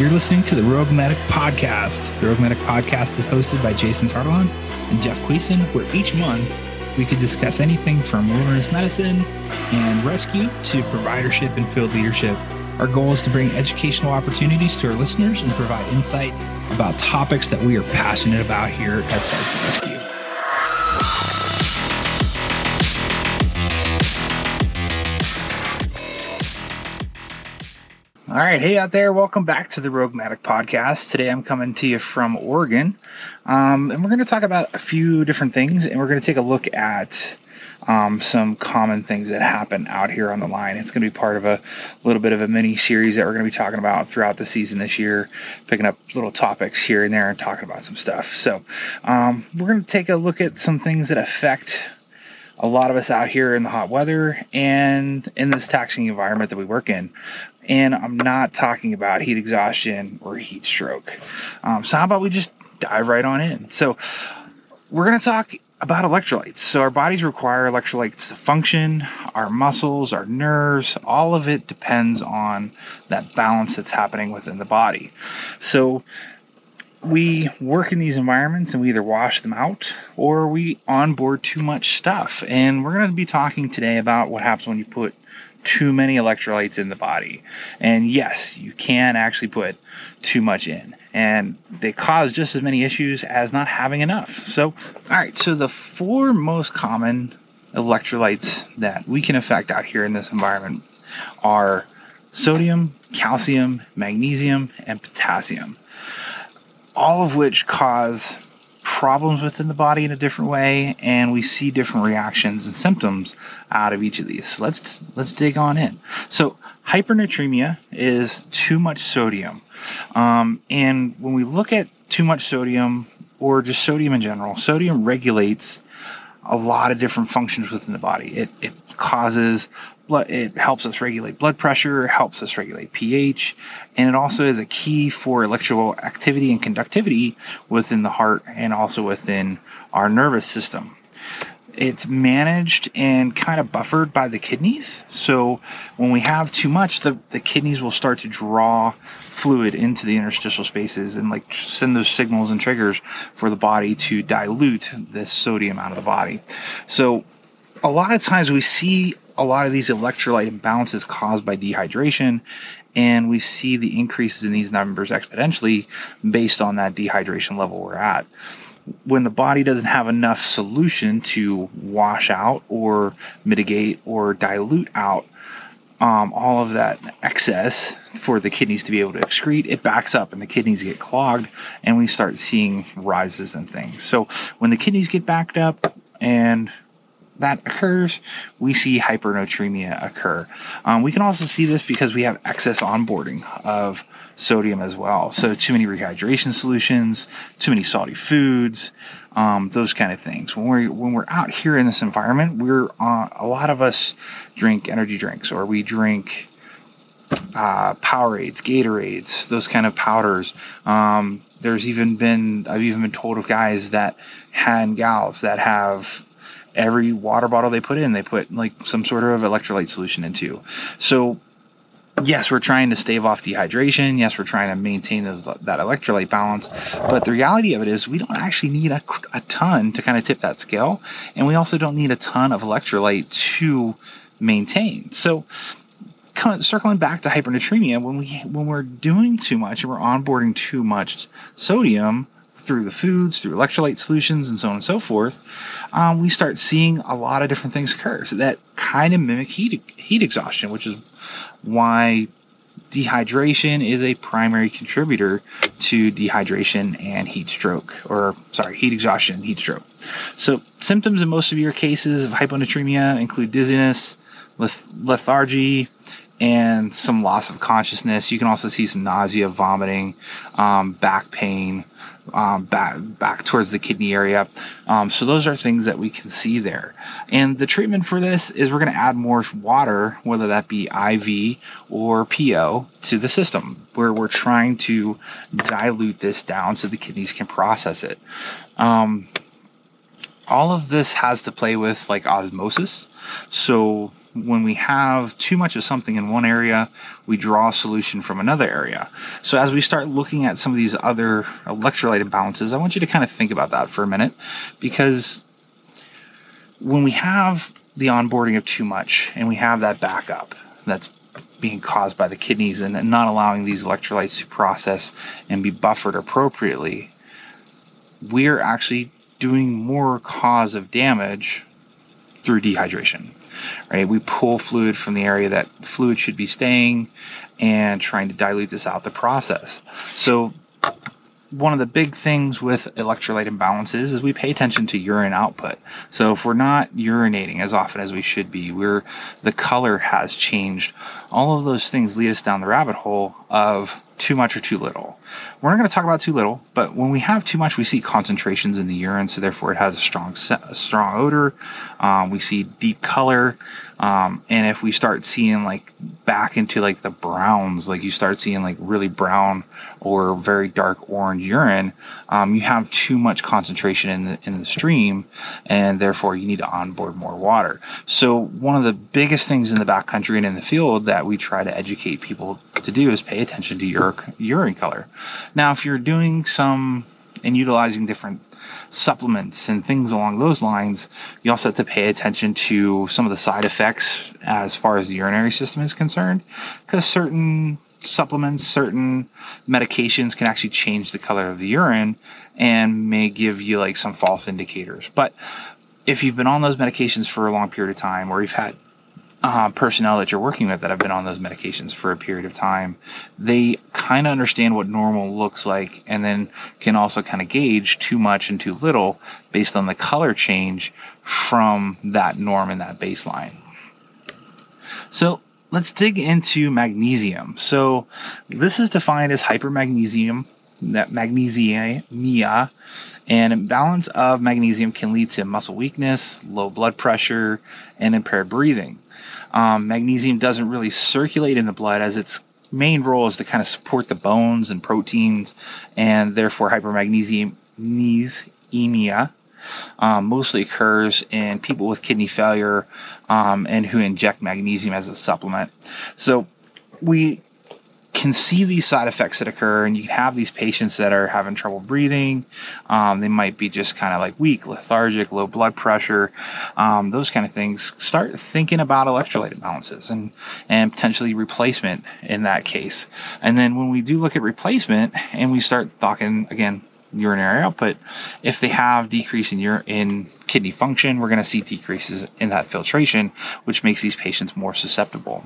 You're listening to the Rogue Medic Podcast. The Rogue Medic Podcast is hosted by Jason Tarlon and Jeff Queeson, where each month we could discuss anything from wilderness medicine and rescue to providership and field leadership. Our goal is to bring educational opportunities to our listeners and provide insight about topics that we are passionate about here at Sergeant Rescue. All right, hey out there, welcome back to the Rogue Medic podcast. Today I'm coming to you from Oregon, um, and we're going to talk about a few different things, and we're going to take a look at um, some common things that happen out here on the line. It's going to be part of a little bit of a mini series that we're going to be talking about throughout the season this year, picking up little topics here and there and talking about some stuff. So, um, we're going to take a look at some things that affect a lot of us out here in the hot weather and in this taxing environment that we work in. And I'm not talking about heat exhaustion or heat stroke. Um, so, how about we just dive right on in? So, we're going to talk about electrolytes. So, our bodies require electrolytes to function, our muscles, our nerves, all of it depends on that balance that's happening within the body. So, we work in these environments and we either wash them out or we onboard too much stuff. And we're going to be talking today about what happens when you put too many electrolytes in the body. And yes, you can actually put too much in, and they cause just as many issues as not having enough. So, all right, so the four most common electrolytes that we can affect out here in this environment are sodium, calcium, magnesium, and potassium all of which cause problems within the body in a different way and we see different reactions and symptoms out of each of these. Let's let's dig on in. So hypernatremia is too much sodium. Um, and when we look at too much sodium or just sodium in general sodium regulates a lot of different functions within the body. It, it causes blood, it helps us regulate blood pressure, helps us regulate pH, and it also is a key for electrical activity and conductivity within the heart and also within our nervous system. It's managed and kind of buffered by the kidneys. So when we have too much, the, the kidneys will start to draw fluid into the interstitial spaces and like send those signals and triggers for the body to dilute this sodium out of the body. So a lot of times we see a lot of these electrolyte imbalances caused by dehydration, and we see the increases in these numbers exponentially based on that dehydration level we're at. When the body doesn't have enough solution to wash out or mitigate or dilute out um, all of that excess for the kidneys to be able to excrete, it backs up and the kidneys get clogged, and we start seeing rises and things. So when the kidneys get backed up and that occurs, we see hypernatremia occur. Um, we can also see this because we have excess onboarding of sodium as well. So, too many rehydration solutions, too many salty foods, um, those kind of things. When we're when we're out here in this environment, we're uh, a lot of us drink energy drinks or we drink uh, Powerades, Gatorades, those kind of powders. Um, there's even been I've even been told of guys that and gals that have every water bottle they put in, they put like some sort of electrolyte solution into. So, yes, we're trying to stave off dehydration. Yes, we're trying to maintain those, that electrolyte balance. But the reality of it is, we don't actually need a, a ton to kind of tip that scale. And we also don't need a ton of electrolyte to maintain. So, circling back to hypernatremia, when we when we're doing too much and we're onboarding too much sodium, through the foods, through electrolyte solutions, and so on and so forth, um, we start seeing a lot of different things occur. So that kind of mimic heat heat exhaustion, which is why dehydration is a primary contributor to dehydration and heat stroke, or sorry, heat exhaustion and heat stroke. So symptoms in most severe cases of hyponatremia include dizziness, leth- lethargy, and some loss of consciousness. You can also see some nausea, vomiting, um, back pain, um, back back towards the kidney area. Um, so those are things that we can see there. And the treatment for this is we're going to add more water, whether that be IV or PO, to the system, where we're trying to dilute this down so the kidneys can process it. Um, all of this has to play with like osmosis. So when we have too much of something in one area, we draw a solution from another area. So as we start looking at some of these other electrolyte imbalances, I want you to kind of think about that for a minute because when we have the onboarding of too much and we have that backup that's being caused by the kidneys and not allowing these electrolytes to process and be buffered appropriately, we're actually doing more cause of damage through dehydration right? We pull fluid from the area that fluid should be staying and trying to dilute this out the process. So one of the big things with electrolyte imbalances is we pay attention to urine output. So if we're not urinating as often as we should be, we're the color has changed. All of those things lead us down the rabbit hole of too much or too little. We're not going to talk about too little, but when we have too much, we see concentrations in the urine, so therefore it has a strong, strong odor. Um, we see deep color, um, and if we start seeing like back into like the browns, like you start seeing like really brown or very dark orange urine, um, you have too much concentration in the in the stream, and therefore you need to onboard more water. So one of the biggest things in the backcountry and in the field that we try to educate people to do is pay attention to your urine color. Now, if you're doing some and utilizing different supplements and things along those lines, you also have to pay attention to some of the side effects as far as the urinary system is concerned, because certain supplements, certain medications can actually change the color of the urine and may give you like some false indicators. But if you've been on those medications for a long period of time or you've had uh, personnel that you're working with that have been on those medications for a period of time, they kind of understand what normal looks like and then can also kind of gauge too much and too little based on the color change from that norm and that baseline. So let's dig into magnesium. So this is defined as hypermagnesium, that magnesemia, and imbalance of magnesium can lead to muscle weakness, low blood pressure, and impaired breathing. Um, magnesium doesn't really circulate in the blood as its main role is to kind of support the bones and proteins, and therefore hypermagnesemia um, mostly occurs in people with kidney failure um, and who inject magnesium as a supplement. So we can see these side effects that occur, and you have these patients that are having trouble breathing. Um, they might be just kind of like weak, lethargic, low blood pressure, um, those kind of things. Start thinking about electrolyte imbalances and and potentially replacement in that case. And then when we do look at replacement, and we start talking again urinary output, if they have decrease in your in kidney function, we're going to see decreases in that filtration, which makes these patients more susceptible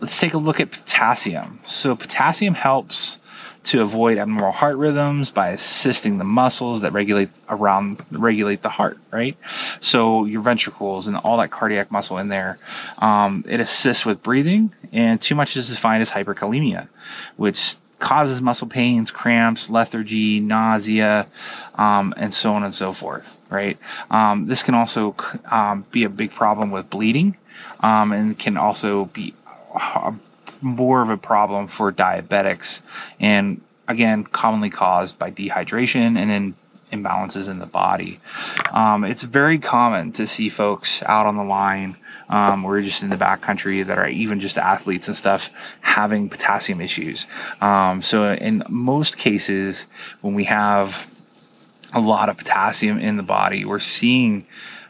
let's take a look at potassium. So, potassium helps to avoid abnormal heart rhythms by assisting the muscles that regulate around regulate the heart right so your ventricles and all that cardiac muscle in there um, it assists with breathing and too much is defined as hyperkalemia which causes muscle pains cramps lethargy nausea um, and so on and so forth right um, this can also um, be a big problem with bleeding um, and can also be more of a problem for diabetics and again commonly caused by dehydration and then imbalances in the body. Um, it's very common to see folks out on the line um, or just in the backcountry that are even just athletes and stuff having potassium issues. Um, so in most cases when we have a lot of potassium in the body we're seeing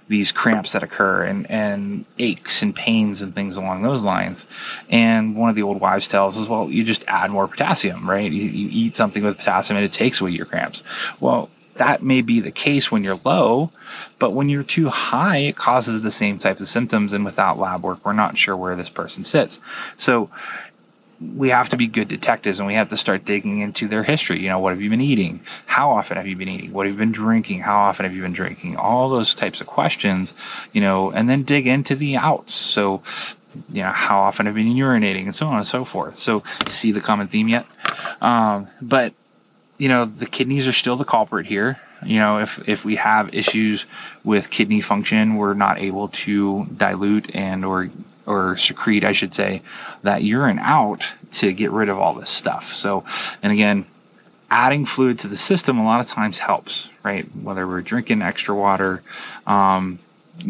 these cramps that occur and, and aches and pains and things along those lines. And one of the old wives' tales is, well, you just add more potassium, right? You, you eat something with potassium and it takes away your cramps. Well, that may be the case when you're low, but when you're too high, it causes the same type of symptoms. And without lab work, we're not sure where this person sits. So we have to be good detectives and we have to start digging into their history. You know, what have you been eating? How often have you been eating? What have you been drinking? How often have you been drinking? All those types of questions, you know, and then dig into the outs. So, you know, how often have you been urinating and so on and so forth. So, see the common theme yet? Um, but, you know, the kidneys are still the culprit here. You know, if, if we have issues with kidney function, we're not able to dilute and or or secrete, I should say, that urine out to get rid of all this stuff. So, and again, adding fluid to the system a lot of times helps, right? Whether we're drinking extra water, um,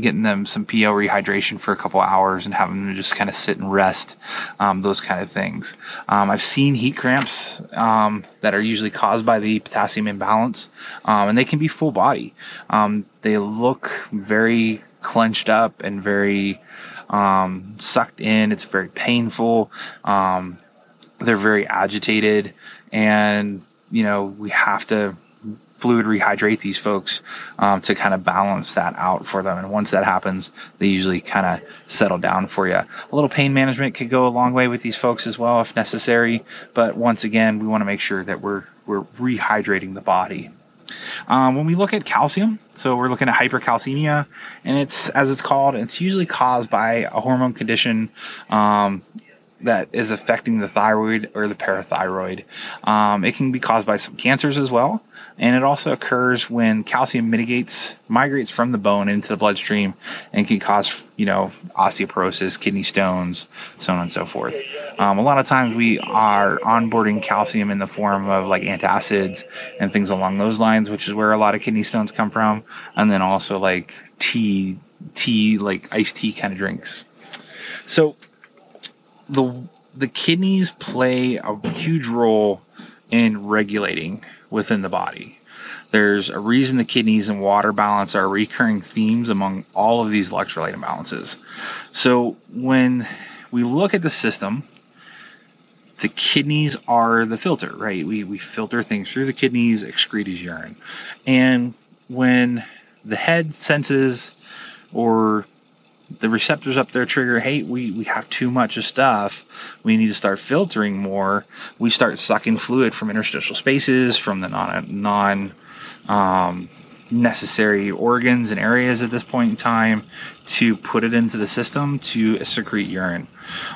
getting them some PO rehydration for a couple hours and having them just kind of sit and rest, um, those kind of things. Um, I've seen heat cramps um, that are usually caused by the potassium imbalance, um, and they can be full body. Um, they look very clenched up and very um, sucked in. It's very painful. Um, they're very agitated, and you know we have to fluid rehydrate these folks um, to kind of balance that out for them. And once that happens, they usually kind of settle down for you. A little pain management could go a long way with these folks as well if necessary. But once again, we want to make sure that we're we're rehydrating the body. Um, when we look at calcium, so we're looking at hypercalcemia, and it's as it's called, it's usually caused by a hormone condition um, that is affecting the thyroid or the parathyroid. Um, it can be caused by some cancers as well, and it also occurs when calcium mitigates migrates from the bone into the bloodstream and can cause you know osteoporosis, kidney stones, so on and so forth. Um, a lot of times we are onboarding calcium in the form of like antacids and things along those lines, which is where a lot of kidney stones come from, and then also like tea, tea like iced tea kind of drinks. So the the kidneys play a huge role in regulating within the body. There's a reason the kidneys and water balance are recurring themes among all of these electrolyte imbalances. So when we look at the system, the kidneys are the filter, right? We, we filter things through the kidneys, excrete as urine. And when the head senses or the receptors up there trigger hey we, we have too much of stuff. We need to start filtering more. We start sucking fluid from interstitial spaces from the non non um, necessary organs and areas at this point in time to put it into the system to secrete urine.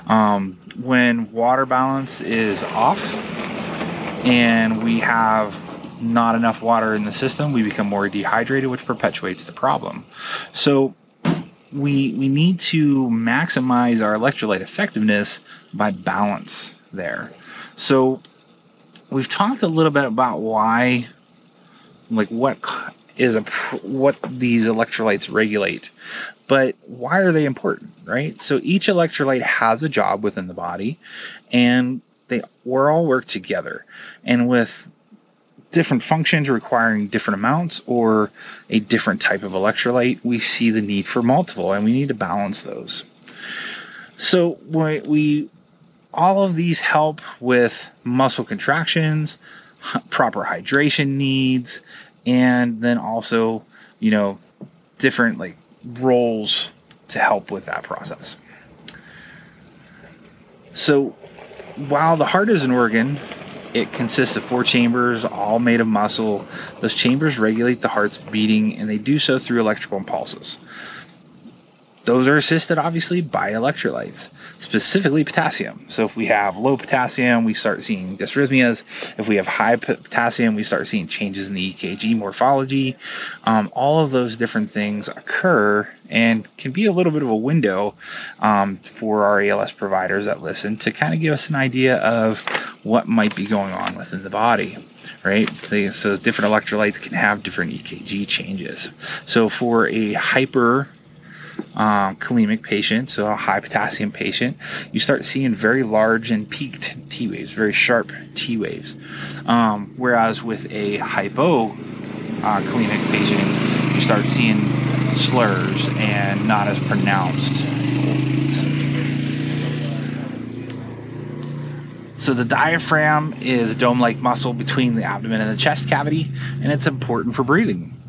Um, when water balance is off and we have not enough water in the system we become more dehydrated which perpetuates the problem. So we we need to maximize our electrolyte effectiveness by balance there. So we've talked a little bit about why like what is a what these electrolytes regulate. But why are they important, right? So each electrolyte has a job within the body and they we're all work together. And with different functions requiring different amounts or a different type of electrolyte, we see the need for multiple and we need to balance those. So we all of these help with muscle contractions, proper hydration needs, and then also, you know, different like roles to help with that process. So while the heart is an organ it consists of four chambers, all made of muscle. Those chambers regulate the heart's beating, and they do so through electrical impulses. Those are assisted obviously by electrolytes, specifically potassium. So if we have low potassium, we start seeing dysrhythmias. If we have high potassium, we start seeing changes in the EKG morphology. Um, all of those different things occur and can be a little bit of a window um, for our ALS providers that listen to kind of give us an idea of what might be going on within the body right? So, so, different electrolytes can have different EKG changes. So for a hyper um, kalemic patient, so a high potassium patient, you start seeing very large and peaked T waves, very sharp T waves. Um, whereas with a hypo uh, patient, you start seeing slurs and not as pronounced. So the diaphragm is a dome-like muscle between the abdomen and the chest cavity, and it's important for breathing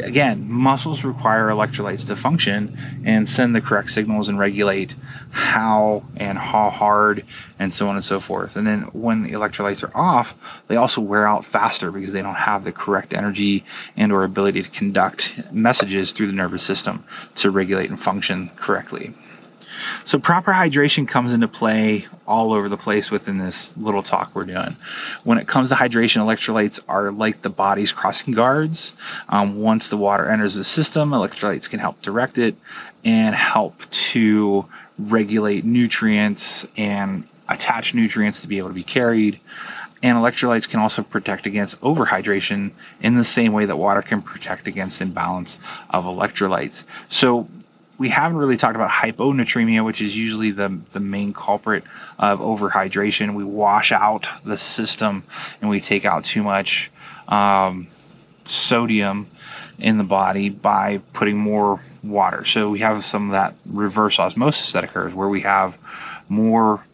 again, muscles require electrolytes to function and send the correct signals and regulate how and how hard and so on and so forth. And then when the electrolytes are off, they also wear out faster because they don't have the correct energy and or ability to conduct messages through the nervous system to regulate and function correctly. So proper hydration comes into play all over the place within this little talk we're doing. When it comes to hydration, electrolytes are like the body's crossing guards. Um, once the water enters the system, electrolytes can help direct it and help to regulate nutrients and attach nutrients to be able to be carried And electrolytes can also protect against overhydration in the same way that water can protect against imbalance of electrolytes. So we haven't really talked about hyponatremia, which is usually the, the main culprit of overhydration. We wash out the system and we take out too much um, sodium in the body by putting more water. So we have some of that reverse osmosis that occurs where we have more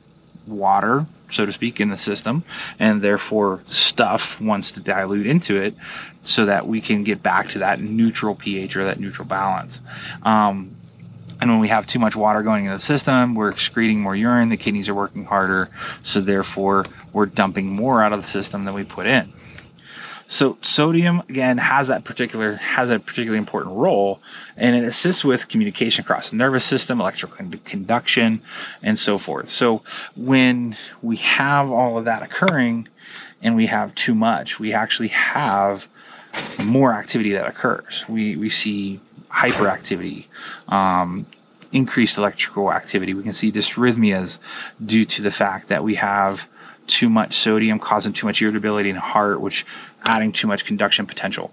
water, so to speak, in the system, and therefore stuff wants to dilute into it so that we can get back to that neutral pH or that neutral balance. Um, and when we have too much water going into the system, we're excreting more urine, the kidneys are working harder, so therefore we're dumping more out of the system than we put in. So sodium again has that particular has a particularly important role, and it assists with communication across the nervous system, electrical conduction, and so forth. So when we have all of that occurring, and we have too much, we actually have more activity that occurs. We we see hyperactivity, um, increased electrical activity. We can see dysrhythmias due to the fact that we have too much sodium causing too much irritability in the heart, which adding too much conduction potential.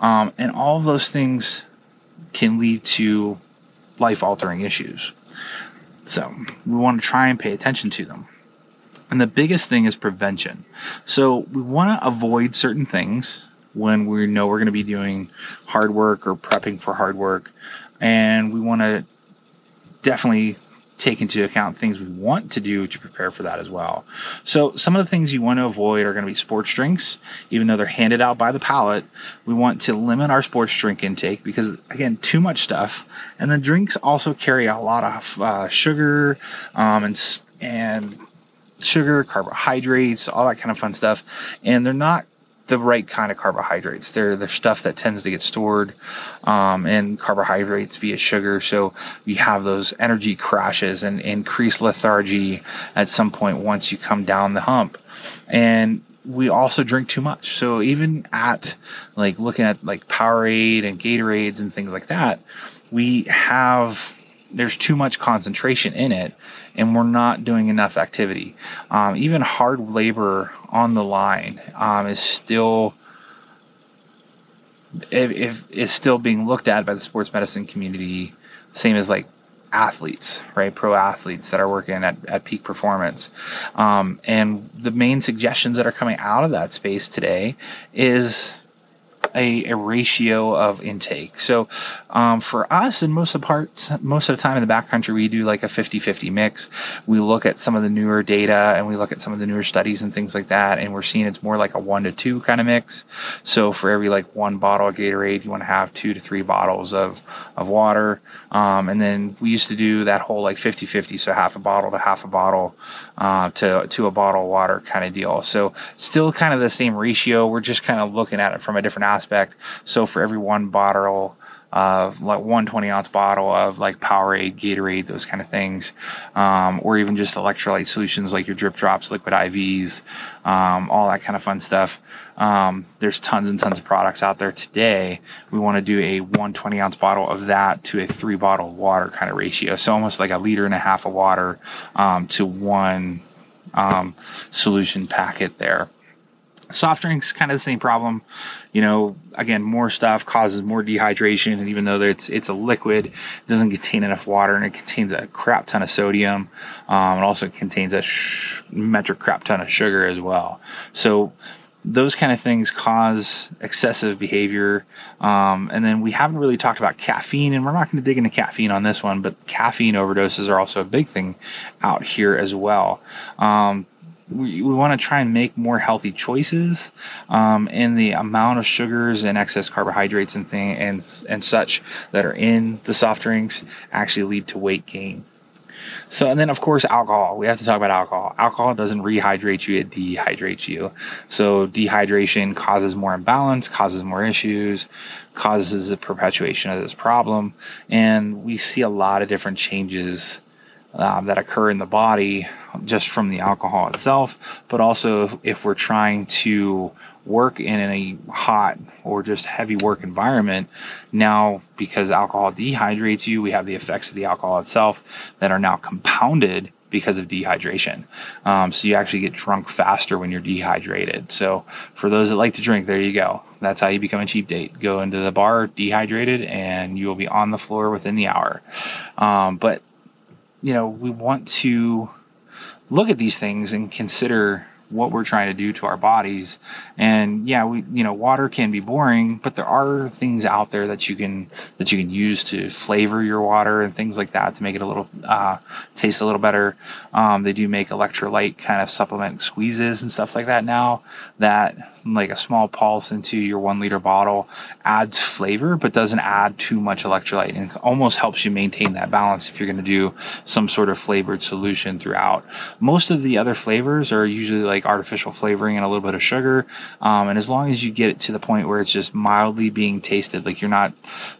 Um, and all of those things can lead to life altering issues. So we want to try and pay attention to them. And the biggest thing is prevention. So we want to avoid certain things when we know we're going to be doing hard work or prepping for hard work. And we want to definitely take into account things we want to do to prepare for that as well. So some of the things you want to avoid are going to be sports drinks, even though they're handed out by the pallet. We want to limit our sports drink intake because again, too much stuff. And the drinks also carry a lot of uh, sugar um, and and sugar, carbohydrates, all that kind of fun stuff, and they're not the right kind of carbohydrates. They're the stuff that tends to get stored um, in carbohydrates via sugar. So you have those energy crashes and increased lethargy at some point once you come down the hump. And we also drink too much. So even at like looking at like Powerade and Gatorades and things like that, we have there's too much concentration in it and we're not doing enough activity. Um, even hard labor on the line um, is still if, if is still being looked at by the sports medicine community, same as like athletes, right? Pro athletes that are working at, at peak performance. Um, and the main suggestions that are coming out of that space today is a, a ratio of intake. So um, for us, and most of the parts, most of the time in the backcountry, we do like a 50-50 mix. We look at some of the newer data and we look at some of the newer studies and things like that, and we're seeing it's more like a one to two kind of mix. So for every like one bottle of Gatorade, you want to have two to three bottles of of water. Um, and then we used to do that whole like 50-50, so half a bottle to half a bottle uh, to to a bottle of water kind of deal. So still kind of the same ratio. We're just kind of looking at it from a different aspect. So for every one bottle of like one 20 ounce bottle of like Powerade, Gatorade, those kind of things, um, or even just electrolyte solutions like your drip drops, liquid IVs, um, all that kind of fun stuff. Um, there's tons and tons of products out there today. We want to do a 120 ounce bottle of that to a three bottle water kind of ratio. So almost like a liter and a half of water um, to one um, solution packet there. Soft drinks, kind of the same problem. You know, again, more stuff causes more dehydration, and even though it's it's a liquid, it doesn't contain enough water, and it contains a crap ton of sodium. Um, it also contains a sh- metric crap ton of sugar as well. So those kind of things cause excessive behavior. Um, and then we haven't really talked about caffeine, and we're not going to dig into caffeine on this one, but caffeine overdoses are also a big thing out here as well. Um, we, we want to try and make more healthy choices um, in the amount of sugars and excess carbohydrates and thing and and such that are in the soft drinks actually lead to weight gain. So, and then of course, alcohol. We have to talk about alcohol. Alcohol doesn't rehydrate you, it dehydrates you. So, dehydration causes more imbalance, causes more issues, causes a perpetuation of this problem. And we see a lot of different changes um, that occur in the body just from the alcohol itself, but also if we're trying to work in a hot or just heavy work environment, now because alcohol dehydrates you, we have the effects of the alcohol itself that are now compounded because of dehydration. Um, so you actually get drunk faster when you're dehydrated. So for those that like to drink, there you go. That's how you become a cheap date. Go into the bar dehydrated, and you will be on the floor within the hour. Um, but you know, we want to look at these things and consider what we're trying to do to our bodies. And yeah, we you know water can be boring, but there are things out there that you can that you can use to flavor your water and things like that to make it a little uh, taste a little better. Um, they do make electrolyte kind of supplement squeezes and stuff like that now. That like a small pulse into your one liter bottle adds flavor, but doesn't add too much electrolyte and almost helps you maintain that balance if you're going to do some sort of flavored solution throughout. Most of the other flavors are usually like artificial flavoring and a little bit of sugar. Um, and as long as you get it to the point where it's just mildly being tasted, like you're not,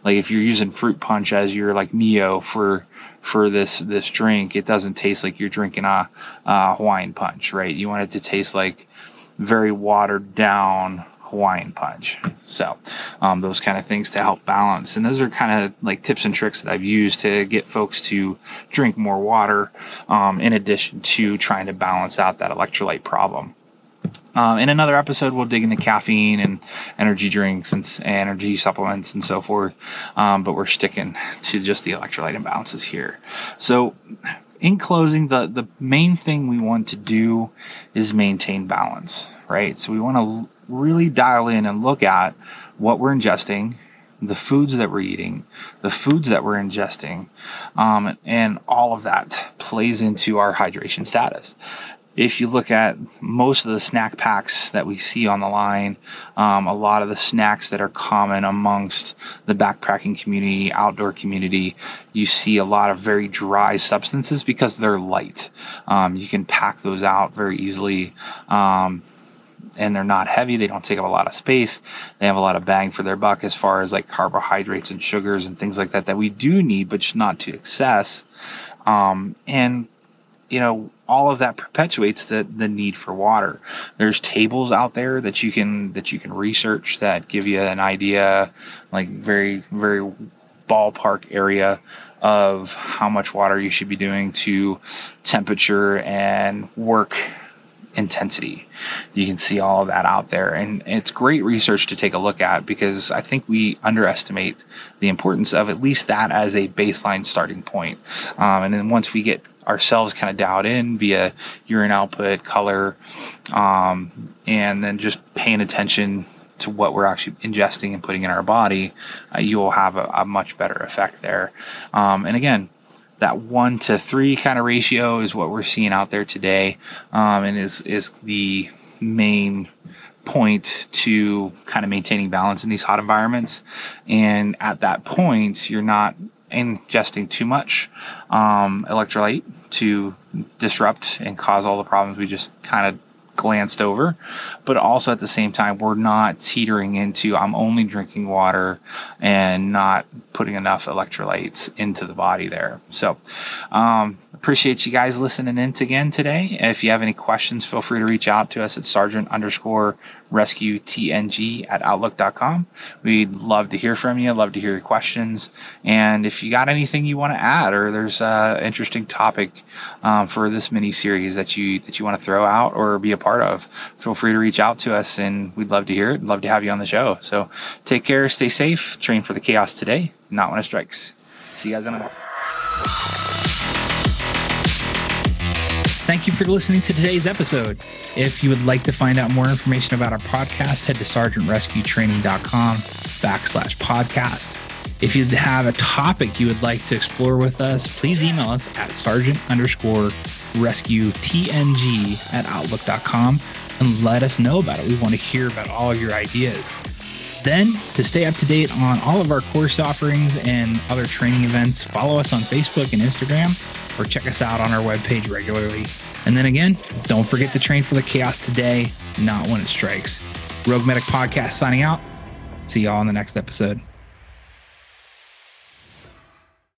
like if you're using fruit punch as your like Mio for for this this drink, it doesn't taste like you're drinking a, a Hawaiian punch, right? You want it to taste like very watered down Hawaiian punch. So, um, those kind of things to help balance. And those are kind of like tips and tricks that I've used to get folks to drink more water, um, in addition to trying to balance out that electrolyte problem. Um, in another episode, we'll dig into caffeine and energy drinks and energy supplements and so forth. Um, but we're sticking to just the electrolyte imbalances here. So, in closing, the, the main thing we want to do is maintain balance, right? So we want to really dial in and look at what we're ingesting, the foods that we're eating, the foods that we're ingesting, um, and all of that plays into our hydration status if you look at most of the snack packs that we see on the line, um, a lot of the snacks that are common amongst the backpacking community, outdoor community, you see a lot of very dry substances because they're light. Um, you can pack those out very easily. Um, and they're not heavy. They don't take up a lot of space. They have a lot of bang for their buck as far as like carbohydrates and sugars and things like that that we do need, but not to excess. Um, and you know, all of that perpetuates the the need for water. There's tables out there that you can that you can research that give you an idea, like very very ballpark area of how much water you should be doing to temperature and work intensity. You can see all of that out there. And it's great research to take a look at because I think we underestimate the importance of at least that as a baseline starting point. Um, and then once we get ourselves kind of dialed in via urine output, color, um, and then just paying attention to what we're actually ingesting and putting in our body, uh, you'll have a, a, much better effect there. Um, and again, that one to three kind of ratio is what we're seeing out there today, um, and is is the main point to kind of maintaining balance in these hot environments. And at that point, you're not ingesting too much um, electrolyte to disrupt and cause all the problems we just kind of glanced over, but also at the same time, we're not teetering into I'm only drinking water and not putting enough electrolytes into the body there. So, um, appreciate you guys listening in again today. If you have any questions, feel free to reach out to us at sergeant underscore rescue tng at outlook.com. We'd love to hear from you, love to hear your questions. And if you got anything you want to add or there's an interesting topic um, for this mini series that you that you want to throw out or be a part of, feel free to reach out to us and we'd love to hear it. Love to have you on the show. So take care, stay safe, train for the chaos today, not when it strikes. See you guys in a minute. Thank you for listening to today's episode. If you would like to find out more information about our podcast, head to sergeantrescuetraining.com backslash podcast. If you have a topic you would like to explore with us, please email us at sergeant underscore rescue tng at outlook.com and let us know about it. We want to hear about all your ideas. Then, to stay up to date on all of our course offerings and other training events, follow us on Facebook and Instagram or check us out on our webpage regularly. And then again, don't forget to train for the chaos today, not when it strikes. Rogue Medic Podcast signing out. See y'all in the next episode.